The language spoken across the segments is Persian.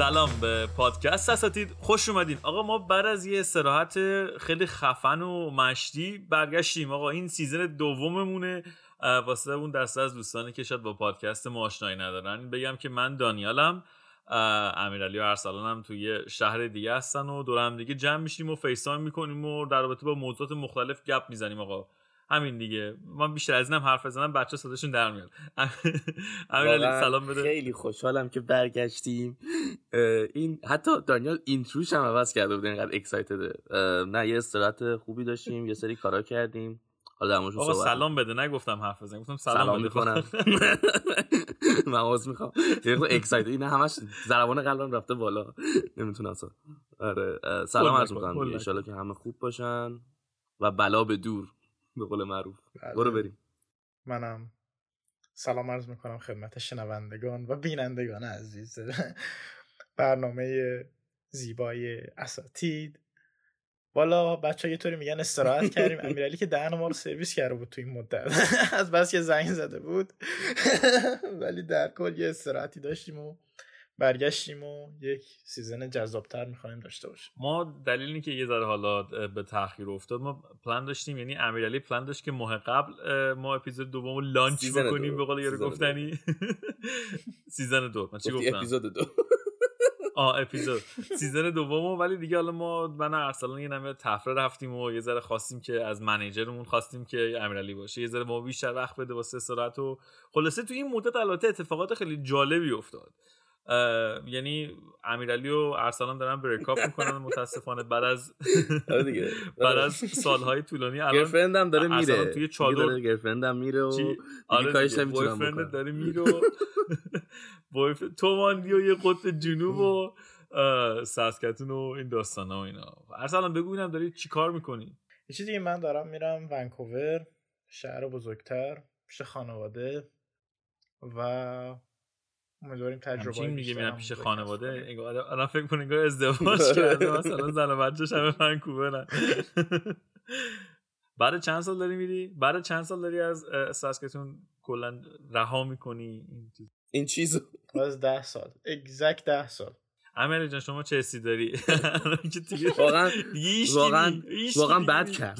سلام به پادکست. اساتید خوش اومدین. آقا ما بعد از یه استراحت خیلی خفن و مشتی برگشتیم. آقا این season دوممونه. واسه اون دسته از دوستانی که شاید با پادکست ما آشنایی ندارن بگم که من دانیالم. امیرعلی و ارسلان هم توی شهر دیگه هستن و دور هم دیگه جمع میشیم و فیسان می‌کنیم و در رابطه با موضوعات مختلف گپ می‌زنیم. آقا همین دیگه. من بیشتر از اینم حرف بزنم بچه صداشون در میاد. امیرعلی سلام بده. خیلی خوشحالم که برگشتیم. این حتی دانیال اینتروش هم عوض کرده بود اینقدر اکسایتده نه یه استراحت خوبی داشتیم یه سری کارا کردیم. حالا آقا سلام بده. نگفتم حرف بزنم گفتم سلام, سلام می‌کنم. من عذر می‌خوام. یه اکسایت این همش ضربان قلبم رفته بالا. نمی‌تونم آره سلام عرض می‌کنم ان که همه خوب باشن و بلا به دور. به قول معروف. بله. برو بریم. منم سلام عرض می‌کنم خدمت شنوندگان و بینندگان عزیز برنامه زیبای اساتید. بالا بچه یه طوری میگن استراحت کردیم. امیرعلی که دهن ما رو سرویس کرده بود تو این مدت. از بس که زنگ زده بود. ولی در کل یه استراحتی داشتیم و برگشتیم و یک سیزن جذابتر می‌خوایم داشته باشیم. ما دلیلی که یه ذره حالا به تاخیر افتاد ما پلان داشتیم یعنی امیرعلی پلان داشت که ماه قبل ما اپیزود دوم رو launch بکنیم به قول یارو گفتنی. season دو. من چی گفتم؟ اپیزود دو. آه اپیزود. season دوم ولی دیگه حالا ما من ارسلان یه نمه طفره رفتیم و یه ذره خواستیم که از manager مون خواستیم که امیرعلی باشه. یه ذره ما بیشتر وقت بده واسه استراحت و خلاصه تو این مدت البته اتفاقات خیلی جالبی افتاد. یعنی امیرعلی و ارسلان دارن بریکاپ می‌کنن متاسفانه بعد از آره بعد از سالهای طولانی الان گرفرندم داره میره. توی چادر گرفرندم میره و آره کارش نمی‌تونم داره میره و تو و یه قطب جنوب و ساسکتون و این داستان ها و اینا. ارسلان بگو اینم داری چی کار می‌کنی؟ یه چیزی من دارم میرم ونکوور شهر بزرگتر پیش خانواده و امیدواریم تجربه میگه میرم پیش خانواده الان فکر کنم انگار ازدواج کرده مثلا زن و بچه‌ش همه ونکوورن. بعد چند سال داری میری؟ بعد چند سال داری از ساسکتون کلا رها می‌کنی؟ این چیز. از ده سال. اگزکت ده سال. امیلی جان شما چه حسی داری؟ واقعا واقعا واقعا بد کرد.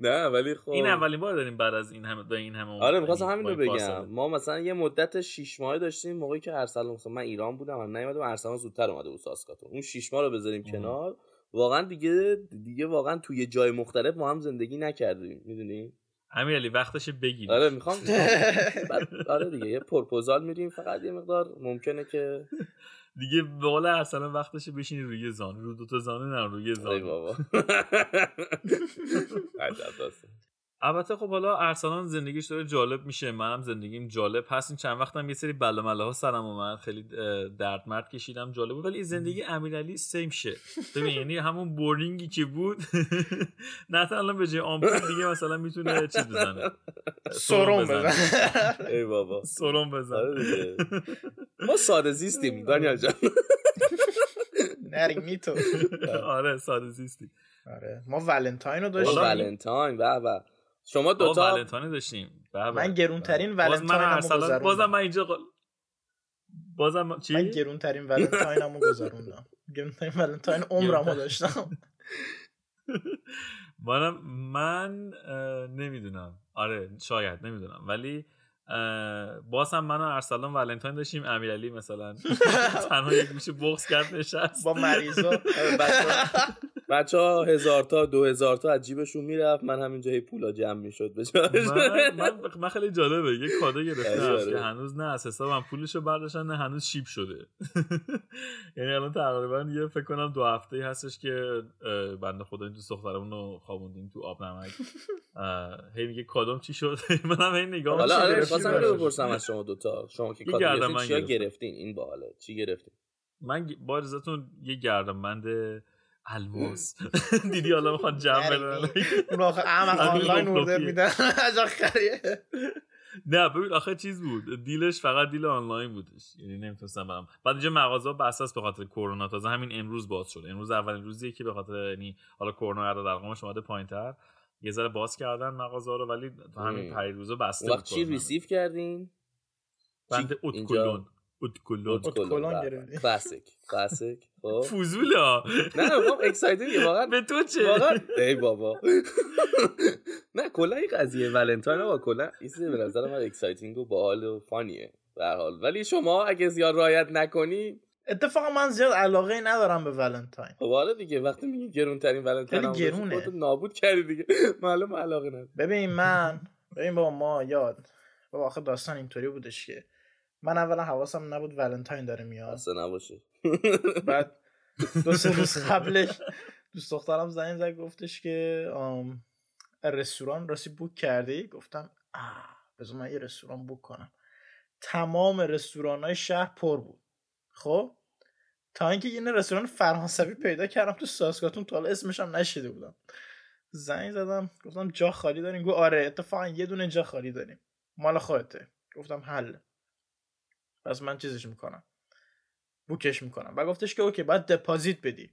نه ولی خب. این اولین بار داریم بعد از این همه به این همه آره می‌خواستم همین رو بگم. ما مثلا یه مدت 6 ماه داشتیم موقعی که ارسلان مثلا من ایران بودم من نیومدم ارسلان زودتر اومده بود ساسکاتون اون 6 ماه رو بذاریم کنار. واقعا دیگه دیگه واقعا توی جای مختلف ما هم زندگی نکردیم می‌دونی؟ امیرعلی وقتش بگیر آره می‌خوام آره دیگه یه پرپوزال میریم فقط یه مقدار ممکنه که دیگه به قول ارسلان وقتش بشینی روی زانو. رو دو تا زانو نه روی زانو. بابا. البته خب حالا ارسلان زندگیش داره جالب میشه منم زندگیم جالب هست. این چند وقتم یه سری بلا ها سرم اومد خیلی دردمرد کشیدم جالب بود. ولی زندگی امیرعلی سیم شه ببین یعنی همون بورینگی که بود. نه الان به جای آمپول دیگه مثلا می‌تونه چیز بزنه. سرم بزنه. ای بابا. سرم بزنه. آره ما ساده زیستیم دانیال جان. نری میتو آره ساده زیستیم. آره. ما ولنتاین رو داشتیم. ولنتاین و. شما دو تا ولنتاین داشتیم. من گرونترین ولنتاینمو گذروندم بازم من اینجا بازم چی؟ من گرونترین ولنتاینمو گذروندم. گرونترین ولنتاین عمرمو داشتم. منم من نمی‌دونم. آره شاید نمی‌دونم. ولی باز هم من و ارسلان ولنتاین داشتیم. امیرعلی مثلا تنها یک گوشه بغض کرد نشست. با مریضا. بچه ها هزار تا دو هزار تا از جیبشون می‌رفت. من همینجا هی پولا جمع می‌شد. من, من, من خیلی جالبه. یه کادو گرفتم که هنوز نه از حسابم پولشو برداشتن نه هنوز شیپ شده. یعنی الان تقریبا یه فکر کنم دو هفته هستش که بنده خدا این دوست دخترمون رو خوابوندیم تو آب نمک. هی میگه کادوم چی شد؟ منم هی نگاه حالا آره خواستم بپرسم از شما دوتا شما که کادو گرفتین چیا گرفتین؟ این باحاله. چی گرفتین؟ من با یه گردنبند الماس. دیدی حالا می‌خوان جمع بدن. اون آخه آنلاین ورده میدن. از خریه نه ببین آخه چیز بود. دیلش فقط دیل آنلاین بودش. یعنی نمی‌تونستم برم. بعد اینجا مغازه بساس به خاطر کرونا تازه همین امروز باز شد. امروز اولین روزیه که به خاطر یعنی حالا کرونا عدد ارقامش اومده پایینتر. یه ذره باز کردن مغازه رو ولی همین روزا بسته وقت چی ریسیو کردین؟ بند اوتکلون اوتکلون اوتکلون کلاسیک کلاسیک خب. فوزولا نه نه خب اکسایتینگ واقعا به تو چه؟ واقعا ای بابا. نه کلا این قضیه ولنتاین با کلا این به نظر من اکسایتینگ و باحال و فانیه به هر حال. ولی شما اگه زیاد رعایت نکنی اتفاقا من زیاد علاقه ای ندارم به ولنتاین. خب حالا دیگه وقتی میگی گرون ترین ولنتاین خیلی گرونه. نابود کردی دیگه. معلوم علاقه ندارم. ببین من ببین بابا ما یاد بابا آخه داستان اینطوری بودش که من اولا حواسم نبود ولنتاین داره میاد. اصلا نباشه بعد دو سه روز قبلش دوست دخترم زنگ زد گفتش که رستوران راستی بوک کردی؟ گفتم بذار من یه رستوران بوک کنم. تمام رستوران های شهر پر بود. خب؟ تا اینکه یه رستوران فرانسوی پیدا کردم تو ساسکاتون تا اسمش هم نشیده بودم. زنگ زدم گفتم جا خالی داریم؟ گفت آره اتفاقا یه دونه جا خالی داریم. مال خودته. گفتم حل. پس من چیزش می‌کنم. book ش می‌کنم. و گفتش که okay باید deposit بدی.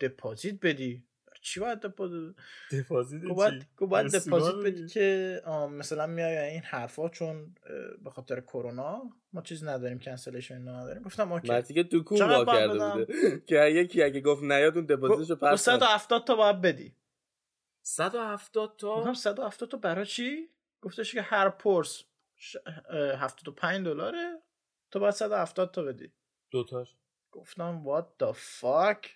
deposit بدی؟ چی باید deposit deposit چی؟ باید deposit بدی که مثلا میای این حرفا چون به خاطر کرونا ما چیز نداریم cancellation نداریم. گفتم okay. من دیگه تو وا کرده بوده. که یکی اگه گفت نیاد اون deposit شو پس 170 تا باید بدی. 170 تا؟ گفتم 170 تا برای چی؟ گفتش که هر پرس 75 دلاره. تو باید 170 تا بدی. دوتاش گفتم what the fuck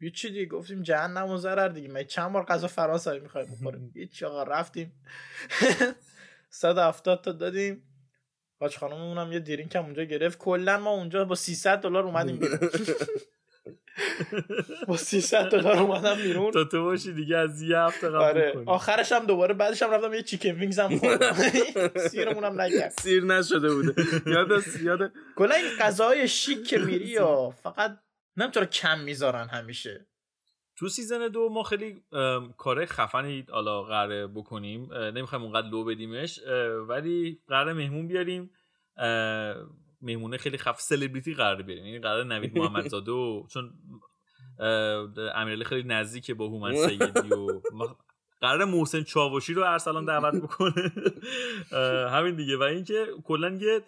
یه چی دیگه؟ گفتیم جهنم و ضرر دیگه. ما چند بار غذا فرانسوی می‌خوایم بخوریم؟ هیچ آقا رفتیم. 170 تا دادیم. حاج خانممون هم یه درینک هم اونجا گرفت. کلا ما اونجا با 300 دلار اومدیم بیرون. با 300 دلار اومدم بیرون. تا تو باشی دیگه از یه هفته قبل آره. آخرش هم دوباره بعدش هم رفتم یه chicken wings هم خوردم. سیرمون هم نکرد. سیر نشده بوده. یاد یاد کلا این غذاهای شیک که میری یا فقط نمی‌تونه کم می‌ذارن همیشه. تو season دو ما خیلی کار خفنی حالا قراره بکنیم. نمی‌خوایم اونقدر لو بدیمش. ولی قراره مهمون بیاریم. مهمونه خیلی خفن سلبریتی قرار بیاریم یعنی قرار نوید محمدزاده و چون امیرعلی خیلی نزدیکه با هومن سیدی و قرار محسن چاوشی رو ارسلان دعوت بکنه. همین دیگه. و اینکه کلا یه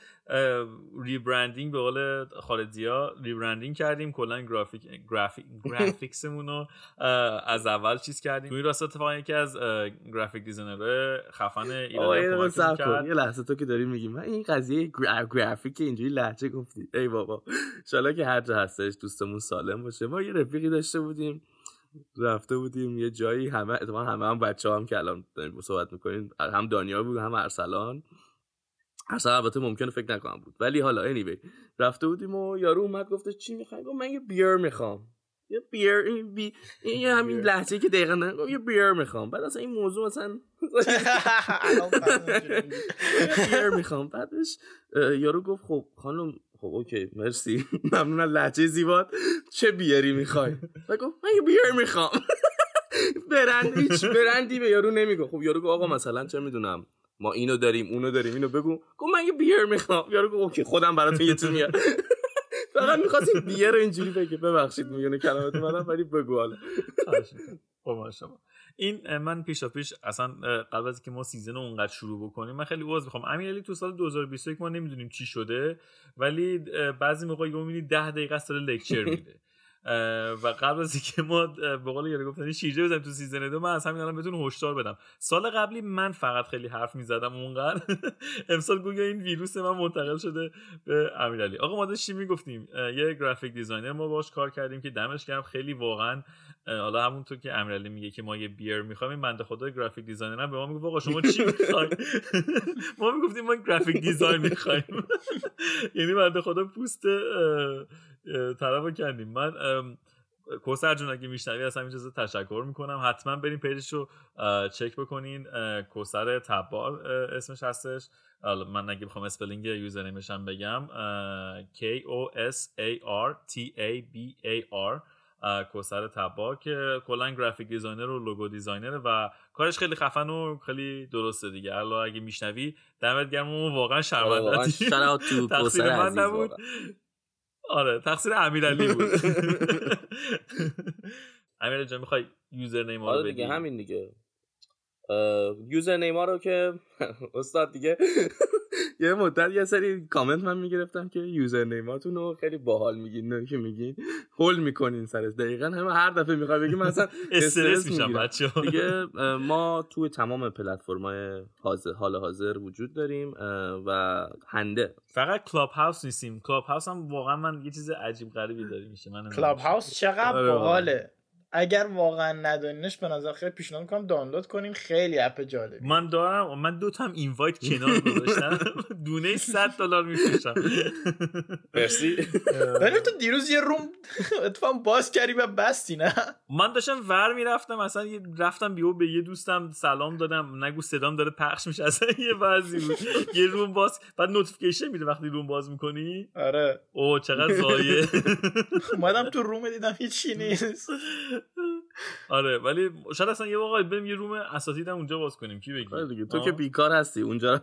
rebranding به قول خالدیا rebranding کردیم. کلا گرافیک گرافیک graphics مون رو از اول چیز کردیم. توی راست اتفاقا یکی از graphic designer های خفن ایران کرد. یه لحظه تو که داری میگی. من این قضیه گرافیک اینجوری لحجه گفتی. ای بابا. ان که هر جا هستش دوستمون سالم باشه. ما یه رفیقی داشته بودیم. رفته بودیم یه جایی همه اتفاقا همه هم بچه هم که الان داریم صحبت می‌کنیم هم دانیال بود هم ارسلان. ارسلان البته ممکنه فکر نکنم بود. ولی حالا anyway رفته بودیم و یارو اومد گفته چی می‌خوای؟ گفت من یه بیر می‌خوام. یه بیر این, بی... این همین لحظه که دقیقا نه یه بیر می‌خوام. بعد اصلا این موضوع مثلا beer می‌خوام. بعدش یارو گفت خب خانم خب okay مرسی. ممنون از لهجه زیبات. چه beer ی می‌خوای؟ و گفت من یه beer می‌خوام. برند هیچ برندی به یارو نمیگه. خب یارو گفت آقا مثلا چه می‌دونم ما اینو داریم اونو داریم اینو بگو. گفت من یه beer می‌خوام. یارو گفت okay خودم براتون یه تو میاد فقط می‌خواستیم beer اینجوری بگه. ببخشید میونه کلمات منم ولی بگو حالا. خب، شما این من پیشا پیش اصلا قبل از که ما season رو اونقدر شروع بکنیم من خیلی عذر می‌خوام. امیرعلی تو سال 2021 ما نمی‌دونیم چی شده ولی بعضی موقع یهو می‌بینی 10 دقیقه است lecture میده. و قبل از اینکه ما به قول یارو گفتن شیرجه بزنیم تو season دو من از همین الان بهتون هشدار بدم. سال قبلی من فقط خیلی حرف می‌زدم اونقدر. امسال گویا این ویروس من منتقل شده به امیرعلی. آقا ما داشتیم می‌گفتیم یه graphic designer ما باش کار کردیم که دمش گرم. خیلی واقعا حالا همونطور که امیرعلی میگه که ما یه beer می‌خوایم این بنده خدا graphic designer به ما میگه آقا شما چی می‌خواید ما می‌گفتیم ما graphic design می‌خوایم. یعنی بنده خدا پوست طرف کندیم من کوثر جون اگه میشنوی از همین چیزا تشکر می‌کنم. حتما بریم page ش رو چک بکنین. کوثر تبار اسمش هستش. من اگه بخوام spelling username ش هم بگم K O S A R T A B A R کوثر تبا که کلا graphic designer و logo designer و کارش خیلی خفن و خیلی درسته دیگه. الان اگه میشنوی دمت گرم واقعا شرمنده تقصیر من نبود. آره تقصیر امیرعلی بود. امیرعلی جان می‌خوای username آره دیگه همین دیگه. username رو که استاد دیگه یه مدت یه سری کامنت من می‌گرفتم که یوزر نیماتون رو خیلی باحال میگین نه که میگین هول می‌کنین سرش. دقیقا همه هر دفعه می‌خوای بگی مثلا استرس میشم بچه دیگه ما توی تمام پلتفرم‌های حاضر حال حاضر وجود داریم و هنده فقط کلاب هاوس نیستیم. کلاب هاوس هم واقعا من یه چیز عجیب غریبی داری میشه. من کلاب هاوس چقدر آره، باحاله. اگر واقعا ندانینش به نظر خیلی پیشنهاد می‌کنم دانلود کنین خیلی اپ جالبی من دارم من دو تا هم اینوایت کنار گذاشتم. دونه 100 دلار میفروشم. مرسی. ولی تو دیروز یه room اتفاقا باز کردی و بستی نه؟ من داشتم ور می‌رفتم اصلا رفتم بیو به یه دوستم سلام دادم. نگو صدام داره پخش میشه. اصلا یه وضعی بود. یه room باز بعد notification میده وقتی room باز می‌کنی. آره. او چقدر ضایعه. اومدم تو room دیدم هیچی نیست. آره ولی شاید اصلا یه واقعا بریم یه room اساتید اونجا باز کنیم کی بگی؟ آره دیگه تو که بیکار هستی اونجا رو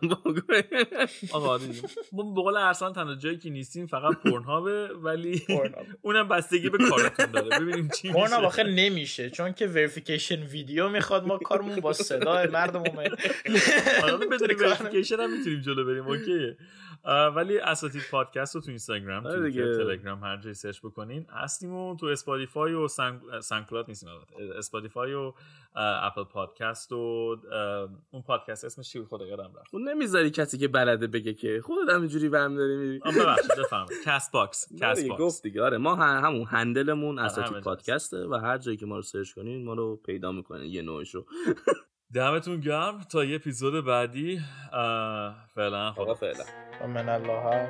آقا آره ما به قول ارسلان تنها جایی که نیستیم فقط Pornhub ه ولی اونم بستگی به کارتون داره. ببینیم چی میشه. Pornhub آخه نمیشه چون که verification ویدیو می‌خواد ما کارمون با صدای مردم آره بدون verification هم می‌تونیم جلو بریم اوکیه ولی اساتید پادکست رو تو اینستاگرام تو تلگرام هر جایی سرچ بکنین هستیم و تو Spotify و SoundCloud نیستیم Spotify و Apple Podcast و اون پادکست اسمش چی خدا یادم رفت. اون نمی‌ذاری کسی که بلده بگه که خودت همینجوری برم داری میری. ببخشید بفهم کست باکس کست باکس گفت دیگه. آره ما همون هندلمون آره، اساتید پادکسته و هر جایی که ما رو سرچ کنین ما رو پیدا می‌کنین. یه نوعشو دمتون گرم. تا یه اپیزود بعدی. فعلا خدا فعلا. من الله